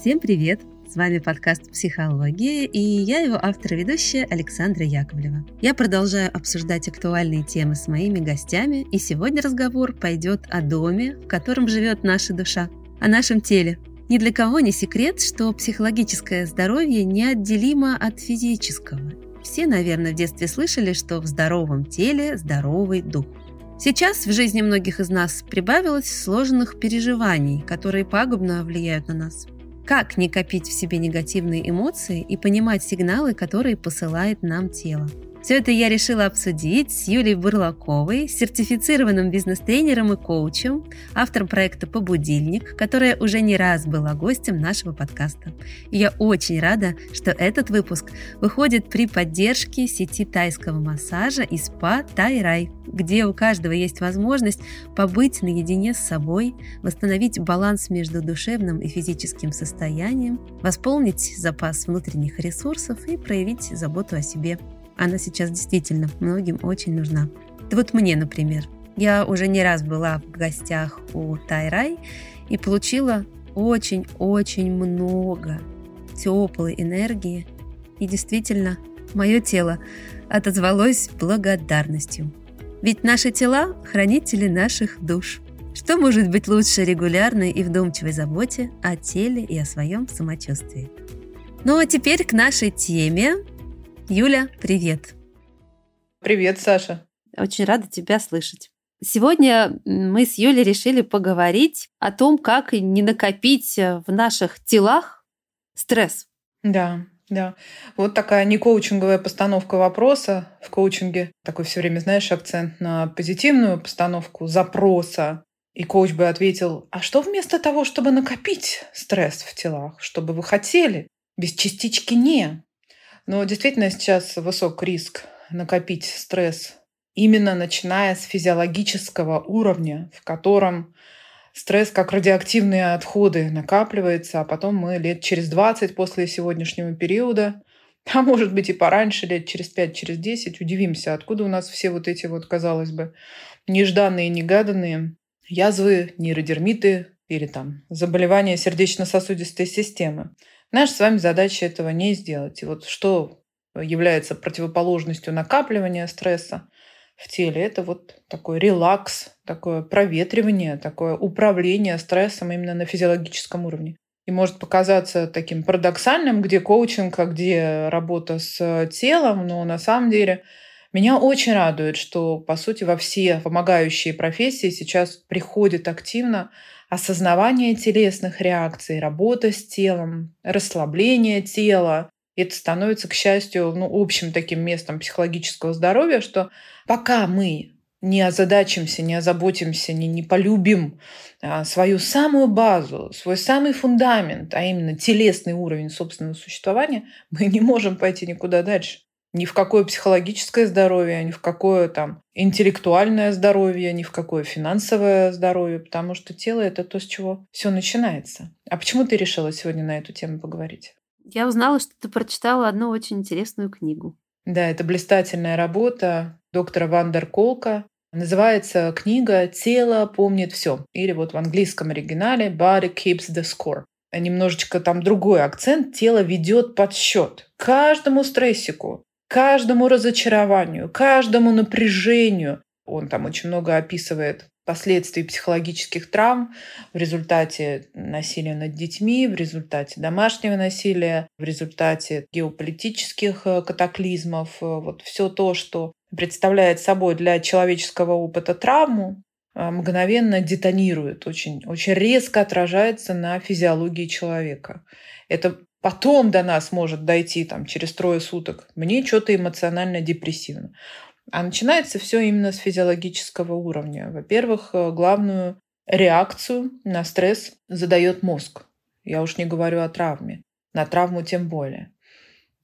Всем привет! С вами подкаст «Психология» и я его автор и ведущая Александра Яковлева. Я продолжаю обсуждать актуальные темы с моими гостями, и сегодня разговор пойдет о доме, в котором живет наша душа, о нашем теле. Ни для кого не секрет, что психологическое здоровье неотделимо от физического. Все, наверное, в детстве слышали, что в здоровом теле здоровый дух. Сейчас в жизни многих из нас прибавилось сложных переживаний, которые пагубно влияют на нас. Как не копить в себе негативные эмоции и понимать сигналы, которые посылает нам тело? Все это я решила обсудить с Юлией Бурлаковой, сертифицированным бизнес-тренером и коучем, автором проекта «Побудильник», которая уже не раз была гостем нашего подкаста. И я очень рада, что этот выпуск выходит при поддержке сети тайского массажа и спа «Тайрай», где у каждого есть возможность побыть наедине с собой, восстановить баланс между душевным и физическим состоянием, восполнить запас внутренних ресурсов и проявить заботу о себе – она сейчас действительно многим очень нужна. Да вот мне, например. Я уже не раз была в гостях у Тайрай и получила очень-очень много теплой энергии. И действительно, мое тело отозвалось благодарностью. Ведь наши тела – хранители наших душ. Что может быть лучше регулярной и вдумчивой заботе о теле и о своем самочувствии? Ну а теперь к нашей теме Юля, привет. Привет, Саша. Очень рада тебя слышать. Сегодня мы с Юлей решили поговорить о том, как не накопить в наших телах стресс. Да, да. Вот такая не коучинговая постановка вопроса в коучинге. Такой все время, знаешь, акцент на позитивную постановку запроса. И коуч бы ответил, а что вместо того, чтобы накопить стресс в телах, чтобы вы хотели? Без частички «не». Но действительно сейчас высок риск накопить стресс именно начиная с физиологического уровня, в котором стресс как радиоактивные отходы накапливается, а потом мы лет через 20 после сегодняшнего периода, а может быть и пораньше, лет через 5, через 10, удивимся, откуда у нас все вот эти вот, казалось бы, нежданные, негаданные язвы, нейродермиты или там заболевания сердечно-сосудистой системы. Наша с вами задача этого не сделать. И вот что является противоположностью накапливания стресса в теле, это вот такой релакс, такое проветривание, такое управление стрессом именно на физиологическом уровне. И может показаться таким парадоксальным, где коучинг, а где работа с телом, но на самом деле меня очень радует, что, по сути, во все помогающие профессии сейчас приходит активно осознавание телесных реакций, работа с телом, расслабление тела. Это становится, к счастью, ну, общим таким местом психологического здоровья, что пока мы не озадачимся, не озаботимся, не, не полюбим а, свою самую базу, свой самый фундамент, а именно телесный уровень собственного существования, мы не можем пойти никуда дальше ни в какое психологическое здоровье, ни в какое там интеллектуальное здоровье, ни в какое финансовое здоровье, потому что тело это то, с чего все начинается. А почему ты решила сегодня на эту тему поговорить? Я узнала, что ты прочитала одну очень интересную книгу. Да, это блистательная работа доктора Вандер Колка. Называется книга «Тело помнит все» или вот в английском оригинале «Body keeps the score». Немножечко там другой акцент. Тело ведет подсчет каждому стрессику, каждому разочарованию, каждому напряжению. Он там очень много описывает последствий психологических травм в результате насилия над детьми, в результате домашнего насилия, в результате геополитических э, катаклизмов. Э, вот все то, что представляет собой для человеческого опыта травму, э, мгновенно детонирует, очень, очень резко отражается на физиологии человека. Это потом до нас может дойти там, через трое суток, мне что-то эмоционально депрессивно. А начинается все именно с физиологического уровня. Во-первых, э, главную реакцию на стресс задает мозг. Я уж не говорю о травме. На травму тем более.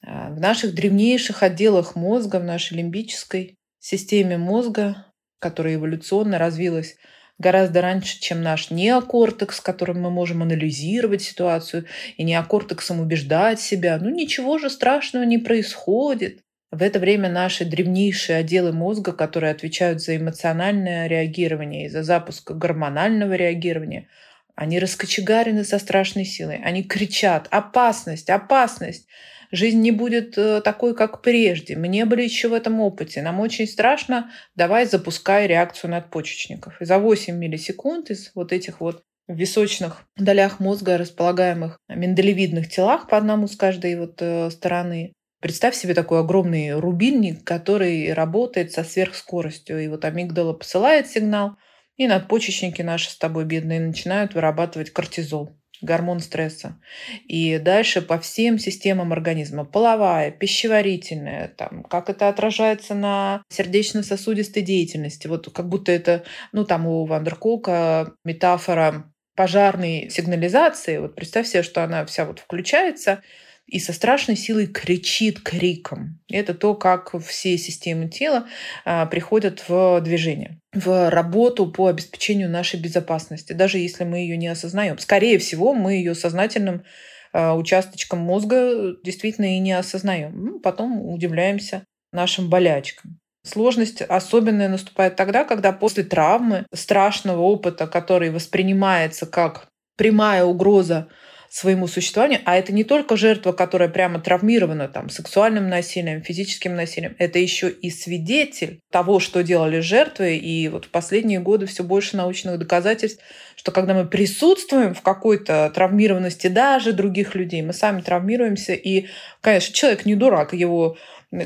А в наших древнейших отделах мозга, в нашей лимбической системе мозга, которая эволюционно развилась гораздо раньше, чем наш неокортекс, которым мы можем анализировать ситуацию, и неокортексом убеждать себя. Ну ничего же страшного не происходит. В это время наши древнейшие отделы мозга, которые отвечают за эмоциональное реагирование и за запуск гормонального реагирования, Они раскочегарены со страшной силой. Они кричат «Опасность! Опасность!» Жизнь не будет э, такой, как прежде. Мы не были еще в этом опыте. Нам очень страшно. Давай запускай реакцию надпочечников. И за 8 миллисекунд из вот этих вот в височных долях мозга располагаемых миндалевидных телах по одному с каждой вот э, стороны. Представь себе такой огромный рубильник, который работает со сверхскоростью. И вот амигдала посылает сигнал, и надпочечники наши с тобой бедные начинают вырабатывать кортизол гормон стресса. И дальше по всем системам организма, половая, пищеварительная, там, как это отражается на сердечно-сосудистой деятельности. Вот как будто это, ну там у Вандерколка метафора пожарной сигнализации. Вот представь себе, что она вся вот включается, и со страшной силой кричит криком. Это то, как все системы тела а, приходят в движение, в работу по обеспечению нашей безопасности, даже если мы ее не осознаем. Скорее всего, мы ее сознательным а, участочком мозга действительно и не осознаем. Ну, потом удивляемся нашим болячкам. Сложность особенная наступает тогда, когда после травмы, страшного опыта, который воспринимается как прямая угроза своему существованию. А это не только жертва, которая прямо травмирована там, сексуальным насилием, физическим насилием, это еще и свидетель того, что делали жертвы. И вот в последние годы все больше научных доказательств, что когда мы присутствуем в какой-то травмированности даже других людей, мы сами травмируемся. И, конечно, человек не дурак, его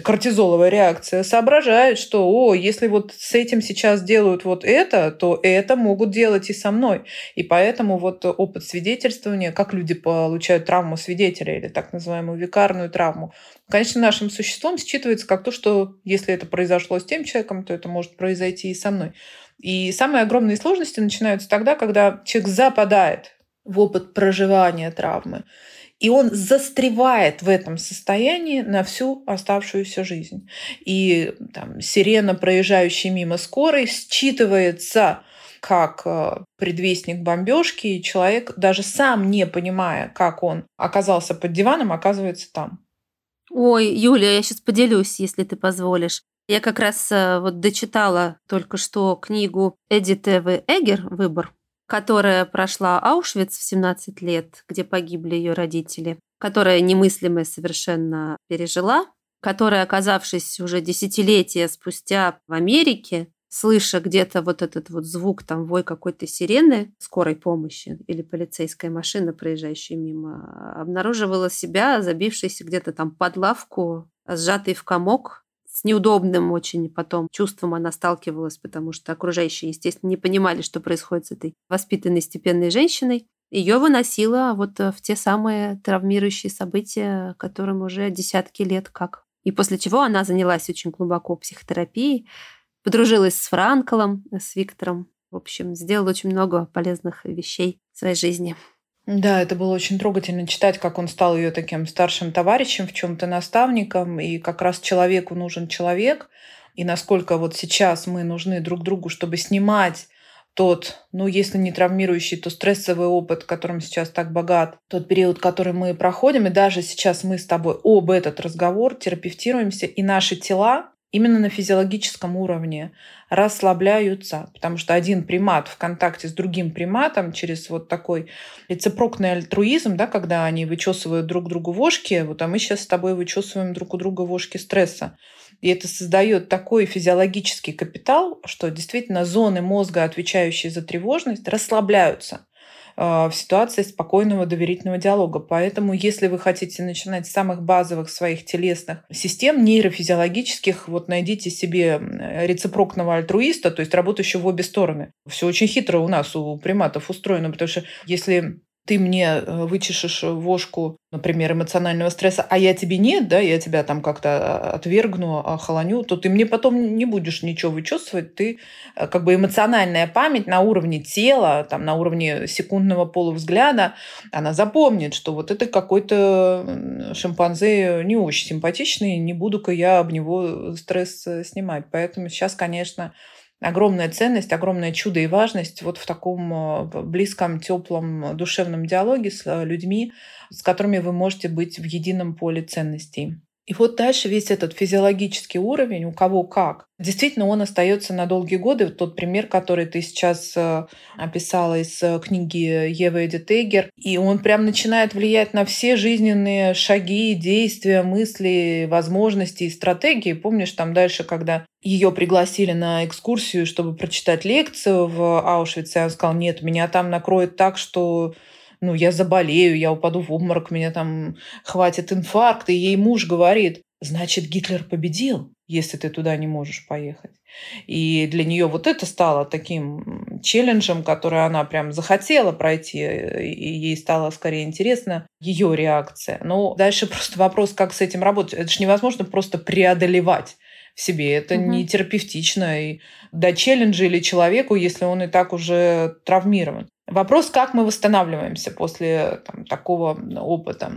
кортизоловая реакция, соображает, что, о, если вот с этим сейчас делают вот это, то это могут делать и со мной. И поэтому вот опыт свидетельствования, как люди получают травму свидетеля или так называемую викарную травму, конечно, нашим существом считывается как то, что если это произошло с тем человеком, то это может произойти и со мной. И самые огромные сложности начинаются тогда, когда человек западает в опыт проживания травмы. И он застревает в этом состоянии на всю оставшуюся жизнь. И там, сирена, проезжающая мимо скорой, считывается как э, предвестник бомбежки, и человек, даже сам не понимая, как он оказался под диваном, оказывается там. Ой, Юля, я сейчас поделюсь, если ты позволишь. Я как раз э, вот дочитала только что книгу Эдиты В. Эгер «Выбор», которая прошла Аушвиц в 17 лет, где погибли ее родители, которая немыслимое совершенно пережила, которая, оказавшись уже десятилетия спустя в Америке, слыша где-то вот этот вот звук, там вой какой-то сирены скорой помощи или полицейская машина, проезжающая мимо, обнаруживала себя, забившейся где-то там под лавку, сжатой в комок, с неудобным очень потом чувством она сталкивалась, потому что окружающие, естественно, не понимали, что происходит с этой воспитанной степенной женщиной. Ее выносило вот э, в те самые травмирующие события, которым уже десятки лет как. И после чего она занялась очень глубоко психотерапией, подружилась с Франколом, э, с Виктором. В общем, сделала очень много полезных вещей в своей жизни. Да, это было очень трогательно читать, как он стал ее таким старшим товарищем, в чем-то наставником, и как раз человеку нужен человек, и насколько вот сейчас мы нужны друг другу, чтобы снимать тот, ну, если не травмирующий, то стрессовый опыт, которым сейчас так богат, тот период, который мы проходим, и даже сейчас мы с тобой об этот разговор терапевтируемся, и наши тела именно на физиологическом уровне расслабляются, потому что один примат в контакте с другим приматом через вот такой рецепрокный альтруизм, да, когда они вычесывают друг другу вошки, вот а мы сейчас с тобой вычесываем друг у друга вошки стресса. И это создает такой физиологический капитал, что действительно зоны мозга, отвечающие за тревожность, расслабляются. А, в ситуации спокойного доверительного диалога. Поэтому, если вы хотите начинать с самых базовых своих телесных систем, нейрофизиологических, вот найдите себе рецепрокного альтруиста, то есть работающего в обе стороны. Все очень хитро у нас, у приматов устроено, потому что если ты мне э, вычешешь вошку, например, эмоционального стресса, а я тебе нет, да, я тебя там как-то а, отвергну, охолоню, то ты мне потом не будешь ничего вычесывать. Ты э, как бы эмоциональная память на уровне тела, там, на уровне секундного полувзгляда, она запомнит, что вот это какой-то шимпанзе не очень симпатичный, не буду-ка я об него стресс э, снимать. Поэтому сейчас, конечно, огромная ценность, огромное чудо и важность вот в таком э, близком, теплом, душевном диалоге с э, людьми, с которыми вы можете быть в едином поле ценностей. И вот дальше весь этот физиологический уровень, у кого как. Действительно, он остается на долгие годы. Тот пример, который ты сейчас э, описала из э, книги Евы Эдди Тейгер, и он прям начинает влиять на все жизненные шаги, действия, мысли, возможности и стратегии. Помнишь, там дальше, когда ее пригласили на экскурсию, чтобы прочитать лекцию в Аушвице, он сказал, нет, меня там накроет так, что ну, я заболею, я упаду в обморок, меня там хватит инфаркт. И ей муж говорит, значит, Гитлер победил, если ты туда не можешь поехать. И для нее вот это стало таким челленджем, который она прям захотела пройти, и ей стало скорее интересно ее реакция. Но дальше просто вопрос, как с этим работать. Это же невозможно просто преодолевать в себе. Это угу. не терапевтично. И до челленджа или человеку, если он и так уже травмирован. Вопрос, как мы восстанавливаемся после там, такого опыта.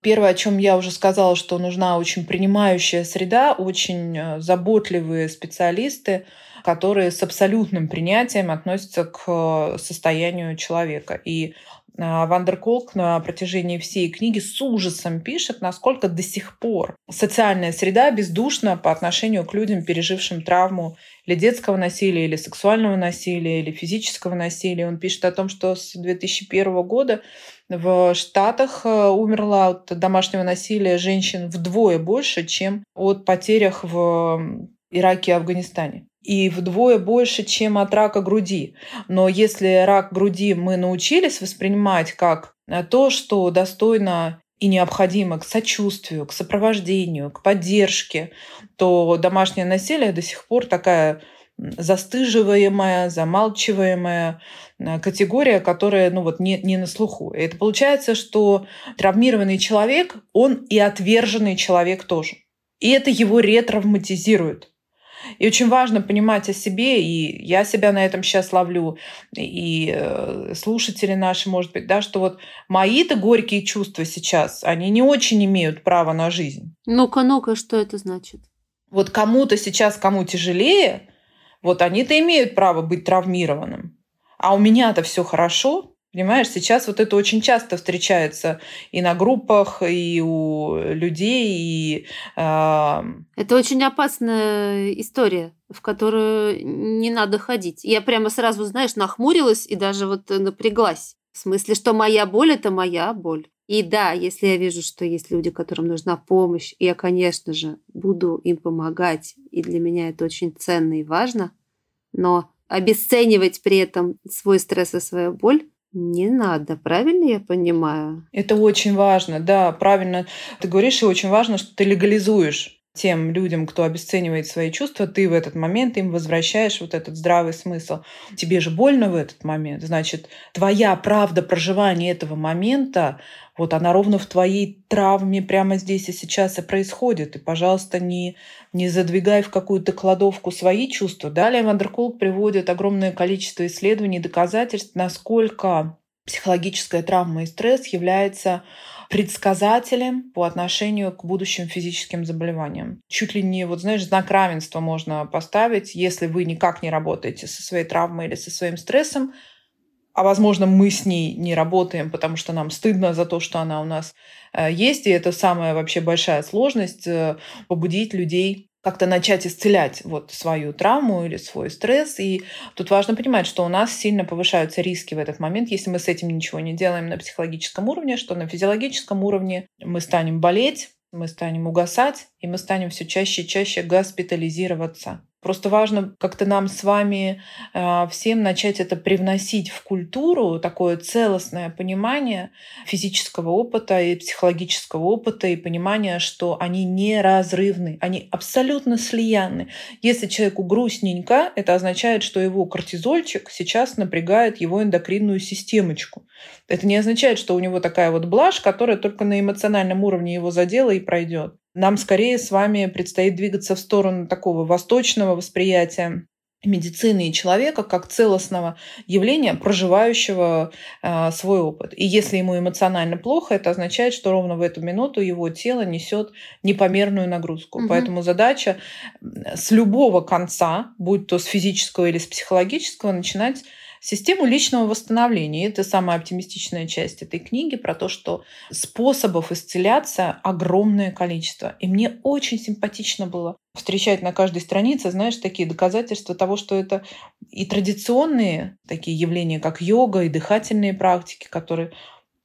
Первое, о чем я уже сказала, что нужна очень принимающая среда, очень э, заботливые специалисты, которые с абсолютным принятием относятся к э, состоянию человека. И Вандерколк на протяжении всей книги с ужасом пишет, насколько до сих пор социальная среда бездушна по отношению к людям, пережившим травму или детского насилия, или сексуального насилия, или физического насилия. Он пишет о том, что с 2001 года в Штатах э, умерло от домашнего насилия женщин вдвое больше, чем от потерях в Ираке и Афганистане и вдвое больше, чем от рака груди. Но если рак груди мы научились воспринимать как э, то, что достойно и необходимо к сочувствию, к сопровождению, к поддержке, то домашнее насилие до сих пор такая застыживаемая, замалчиваемая э, категория, которая ну, вот, не, не на слуху. И это получается, что травмированный человек, он и отверженный человек тоже. И это его ретравматизирует. И очень важно понимать о себе, и я себя на этом сейчас ловлю, и э, слушатели наши, может быть, да, что вот мои-то горькие чувства сейчас, они не очень имеют права на жизнь. Ну-ка, ну-ка, что это значит? Вот кому-то сейчас, кому тяжелее, вот они-то имеют право быть травмированным. А у меня-то все хорошо, Понимаешь, сейчас вот это очень часто встречается и на группах, и у людей, и... Э... Это очень опасная история, в которую не надо ходить. Я прямо сразу, знаешь, нахмурилась и даже вот напряглась. В смысле, что моя боль – это моя боль. И да, если я вижу, что есть люди, которым нужна помощь, я, конечно же, буду им помогать, и для меня это очень ценно и важно, но обесценивать при этом свой стресс и свою боль не надо, правильно я понимаю? Это очень важно, да, правильно. Ты говоришь, и очень важно, что ты легализуешь тем людям, кто обесценивает свои чувства, ты в этот момент им возвращаешь вот этот здравый смысл. Тебе же больно в этот момент, значит, твоя правда проживания этого момента, вот она ровно в твоей травме прямо здесь и сейчас и происходит. И, пожалуйста, не, не задвигай в какую-то кладовку свои чувства. Далее Вандерколк приводит огромное количество исследований, доказательств, насколько психологическая травма и стресс является предсказателем по отношению к будущим физическим заболеваниям. Чуть ли не, вот знаешь, знак равенства можно поставить, если вы никак не работаете со своей травмой или со своим стрессом, а возможно, мы с ней не работаем, потому что нам стыдно за то, что она у нас э, есть, и это самая вообще большая сложность э, побудить людей как-то начать исцелять вот свою травму или свой стресс. И тут важно понимать, что у нас сильно повышаются риски в этот момент, если мы с этим ничего не делаем на психологическом уровне, что на физиологическом уровне мы станем болеть, мы станем угасать, и мы станем все чаще и чаще госпитализироваться. Просто важно как-то нам с вами э, всем начать это привносить в культуру, такое целостное понимание физического опыта и психологического опыта, и понимание, что они неразрывны, они абсолютно слиянны. Если человеку грустненько, это означает, что его кортизольчик сейчас напрягает его эндокринную системочку. Это не означает, что у него такая вот блажь, которая только на эмоциональном уровне его задела и пройдет. Нам скорее с вами предстоит двигаться в сторону такого восточного восприятия медицины и человека как целостного явления, проживающего э, свой опыт. И если ему эмоционально плохо, это означает, что ровно в эту минуту его тело несет непомерную нагрузку. Угу. Поэтому задача с любого конца, будь то с физического или с психологического, начинать систему личного восстановления. это самая оптимистичная часть этой книги про то, что способов исцеляться огромное количество. И мне очень симпатично было встречать на каждой странице, знаешь, такие доказательства того, что это и традиционные такие явления, как йога и дыхательные практики, которые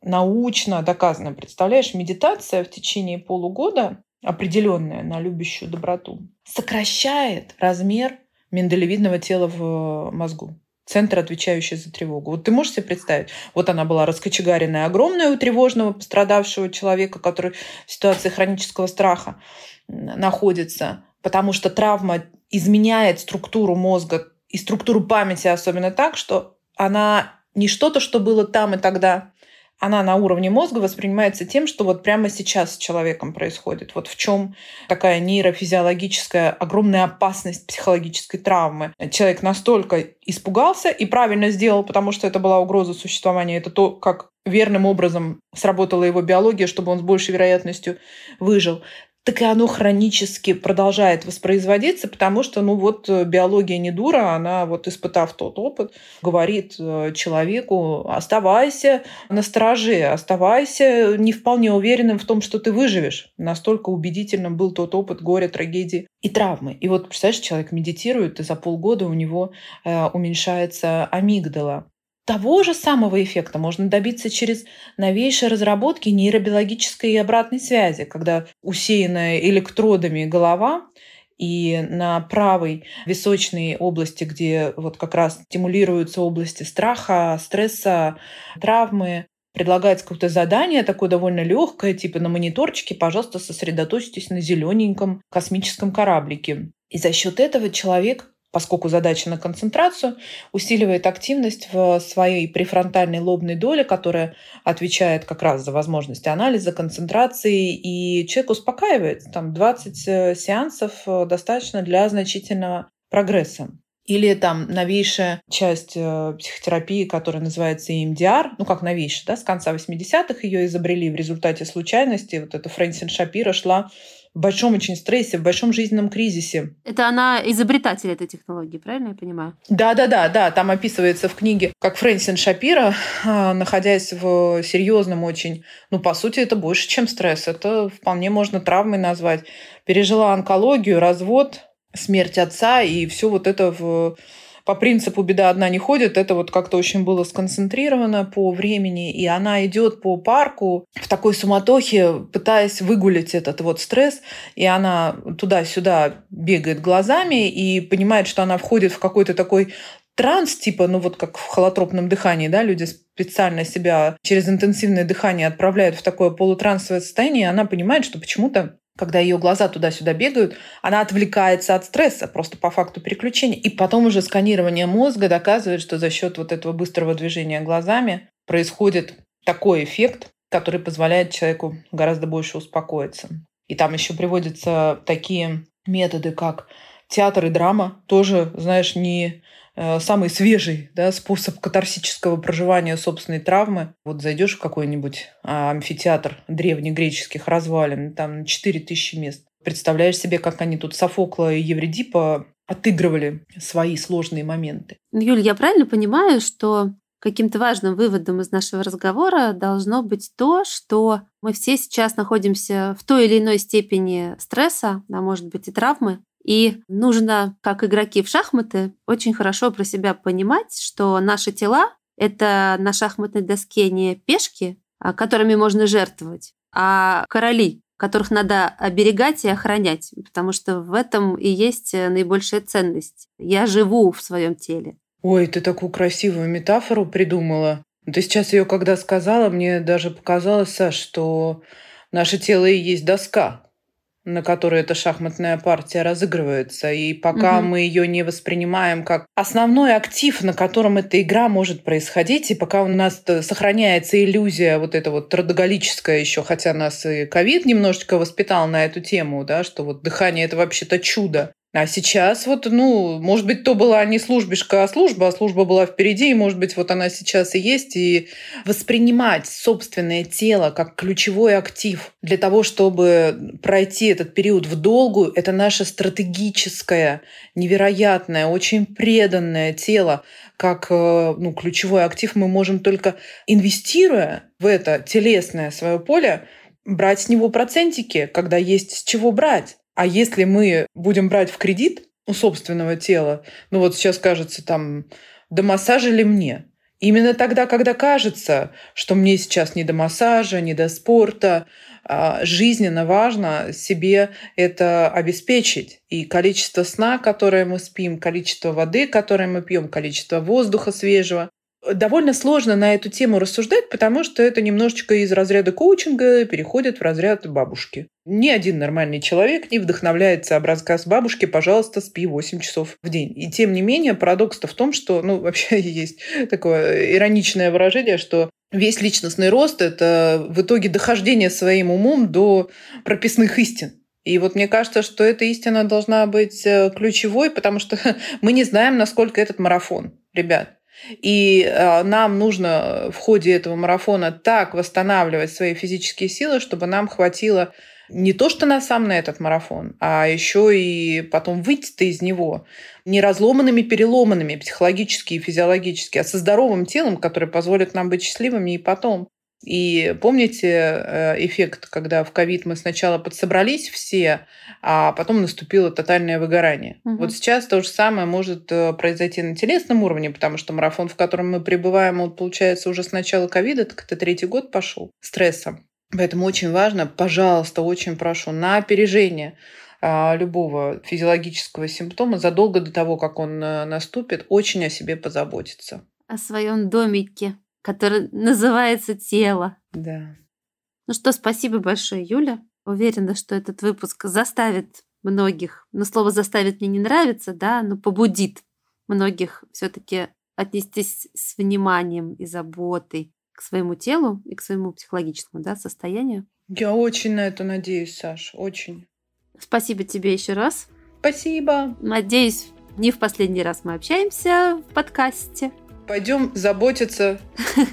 научно доказаны. Представляешь, медитация в течение полугода определенная на любящую доброту сокращает размер миндалевидного тела в мозгу центр, отвечающий за тревогу. Вот ты можешь себе представить? Вот она была раскочегаренная, огромная у тревожного пострадавшего человека, который в ситуации хронического страха находится, потому что травма изменяет структуру мозга и структуру памяти особенно так, что она не что-то, что было там и тогда, она на уровне мозга воспринимается тем, что вот прямо сейчас с человеком происходит. Вот в чем такая нейрофизиологическая огромная опасность психологической травмы. Человек настолько испугался и правильно сделал, потому что это была угроза существования. Это то, как верным образом сработала его биология, чтобы он с большей вероятностью выжил так и оно хронически продолжает воспроизводиться, потому что, ну вот, э, биология не дура, она вот, испытав тот опыт, говорит э, человеку, оставайся на страже, оставайся не вполне уверенным в том, что ты выживешь. Настолько убедительным был тот опыт горя, трагедии и травмы. И вот, представляешь, человек медитирует, и за полгода у него э, уменьшается амигдала. Того же самого эффекта можно добиться через новейшие разработки нейробиологической и обратной связи, когда усеянная электродами голова и на правой височной области, где вот как раз стимулируются области страха, стресса, травмы, предлагается какое-то задание такое довольно легкое, типа на мониторчике, пожалуйста, сосредоточьтесь на зелененьком космическом кораблике. И за счет этого человек поскольку задача на концентрацию, усиливает активность в своей префронтальной лобной доле, которая отвечает как раз за возможность анализа, концентрации, и человек успокаивается. Там 20 э, сеансов э, достаточно для значительного прогресса. Или там новейшая часть э, психотерапии, которая называется EMDR, ну как новейшая, да, с конца 80-х ее изобрели в результате случайности. Вот эта Фрэнсин Шапира шла в большом очень стрессе, в большом жизненном кризисе. Это она изобретатель этой технологии, правильно я понимаю? Да, да, да, да. Там описывается в книге, как Фрэнсин Шапира, находясь в серьезном очень, ну, по сути, это больше, чем стресс. Это вполне можно травмой назвать. Пережила онкологию, развод, смерть отца и все вот это в по принципу «беда одна не ходит», это вот как-то очень было сконцентрировано по времени, и она идет по парку в такой суматохе, пытаясь выгулить этот вот стресс, и она туда-сюда бегает глазами и понимает, что она входит в какой-то такой транс, типа, ну вот как в холотропном дыхании, да, люди специально себя через интенсивное дыхание отправляют в такое полутрансовое состояние, и она понимает, что почему-то когда ее глаза туда-сюда бегают, она отвлекается от стресса просто по факту переключения. И потом уже сканирование мозга доказывает, что за счет вот этого быстрого движения глазами происходит такой эффект, который позволяет человеку гораздо больше успокоиться. И там еще приводятся такие методы, как театр и драма. Тоже, знаешь, не самый свежий да, способ катарсического проживания собственной травмы. Вот зайдешь в какой-нибудь а, амфитеатр древнегреческих развалин, там 4000 мест. Представляешь себе, как они тут Софокла и Евредипа отыгрывали свои сложные моменты. Юль, я правильно понимаю, что каким-то важным выводом из нашего разговора должно быть то, что мы все сейчас находимся в той или иной степени стресса, а может быть и травмы, и нужно, как игроки в шахматы, очень хорошо про себя понимать, что наши тела — это на шахматной доске не пешки, а, которыми можно жертвовать, а короли, которых надо оберегать и охранять, потому что в этом и есть наибольшая ценность. Я живу в своем теле. Ой, ты такую красивую метафору придумала. Ты сейчас ее когда сказала, мне даже показалось, Саш, что наше тело и есть доска, на которой эта шахматная партия разыгрывается. И пока угу. мы ее не воспринимаем как основной актив, на котором эта игра может происходить, и пока у нас сохраняется иллюзия вот эта вот трудоголическая еще, хотя нас и ковид немножечко воспитал на эту тему, да, что вот дыхание это вообще-то чудо. А сейчас вот, ну, может быть, то была не службишка, а служба, а служба была впереди, и, может быть, вот она сейчас и есть. И воспринимать собственное тело как ключевой актив для того, чтобы пройти этот период в долгую, это наше стратегическое, невероятное, очень преданное тело, как э, ну, ключевой актив мы можем только инвестируя в это телесное свое поле, брать с него процентики, когда есть с чего брать. А если мы будем брать в кредит у собственного тела, ну вот сейчас кажется там, до массажа ли мне? Именно тогда, когда кажется, что мне сейчас не до массажа, не до спорта, а жизненно важно себе это обеспечить. И количество сна, которое мы спим, количество воды, которое мы пьем, количество воздуха свежего, довольно сложно на эту тему рассуждать, потому что это немножечко из разряда коучинга переходит в разряд бабушки. Ни один нормальный человек не вдохновляется об рассказ бабушки «пожалуйста, спи 8 часов в день». И тем не менее, парадокс-то в том, что, ну, вообще есть такое ироничное выражение, что весь личностный рост – это в итоге дохождение своим умом до прописных истин. И вот мне кажется, что эта истина должна быть э, ключевой, потому что мы не знаем, насколько этот марафон, ребят. И э, нам нужно в ходе этого марафона так восстанавливать свои физические силы, чтобы нам хватило не то, что на сам на этот марафон, а еще и потом выйти-то из него не разломанными, переломанными психологически и физиологически, а со здоровым телом, которое позволит нам быть счастливыми и потом. И помните э, эффект, когда в ковид мы сначала подсобрались все, а потом наступило тотальное выгорание. Угу. Вот сейчас то же самое может э, произойти на телесном уровне, потому что марафон, в котором мы пребываем, вот, получается, уже с начала ковида, так это третий год пошел, стрессом. Поэтому очень важно, пожалуйста, очень прошу, на опережение а, любого физиологического симптома задолго до того, как он э, наступит, очень о себе позаботиться. О своем домике который называется «Тело». Да. Ну что, спасибо большое, Юля. Уверена, что этот выпуск заставит многих, но слово «заставит» мне не нравится, да, но побудит многих все таки отнестись с вниманием и заботой к своему телу и к своему психологическому да, состоянию. Я очень на это надеюсь, Саш, очень. Спасибо тебе еще раз. Спасибо. Надеюсь, не в последний раз мы общаемся в подкасте. Пойдем заботиться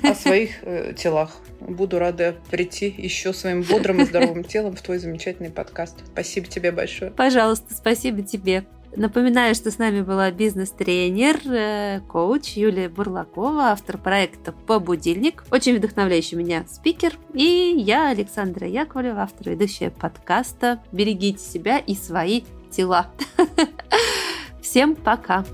о своих э, телах. Буду рада прийти еще своим бодрым и здоровым телом в твой замечательный подкаст. Спасибо тебе большое. Пожалуйста, спасибо тебе. Напоминаю, что с нами была бизнес-тренер, э, коуч Юлия Бурлакова, автор проекта «По будильник», очень вдохновляющий меня спикер, и я, Александра Яковлева, автор ведущая подкаста «Берегите себя и свои тела». Всем пока!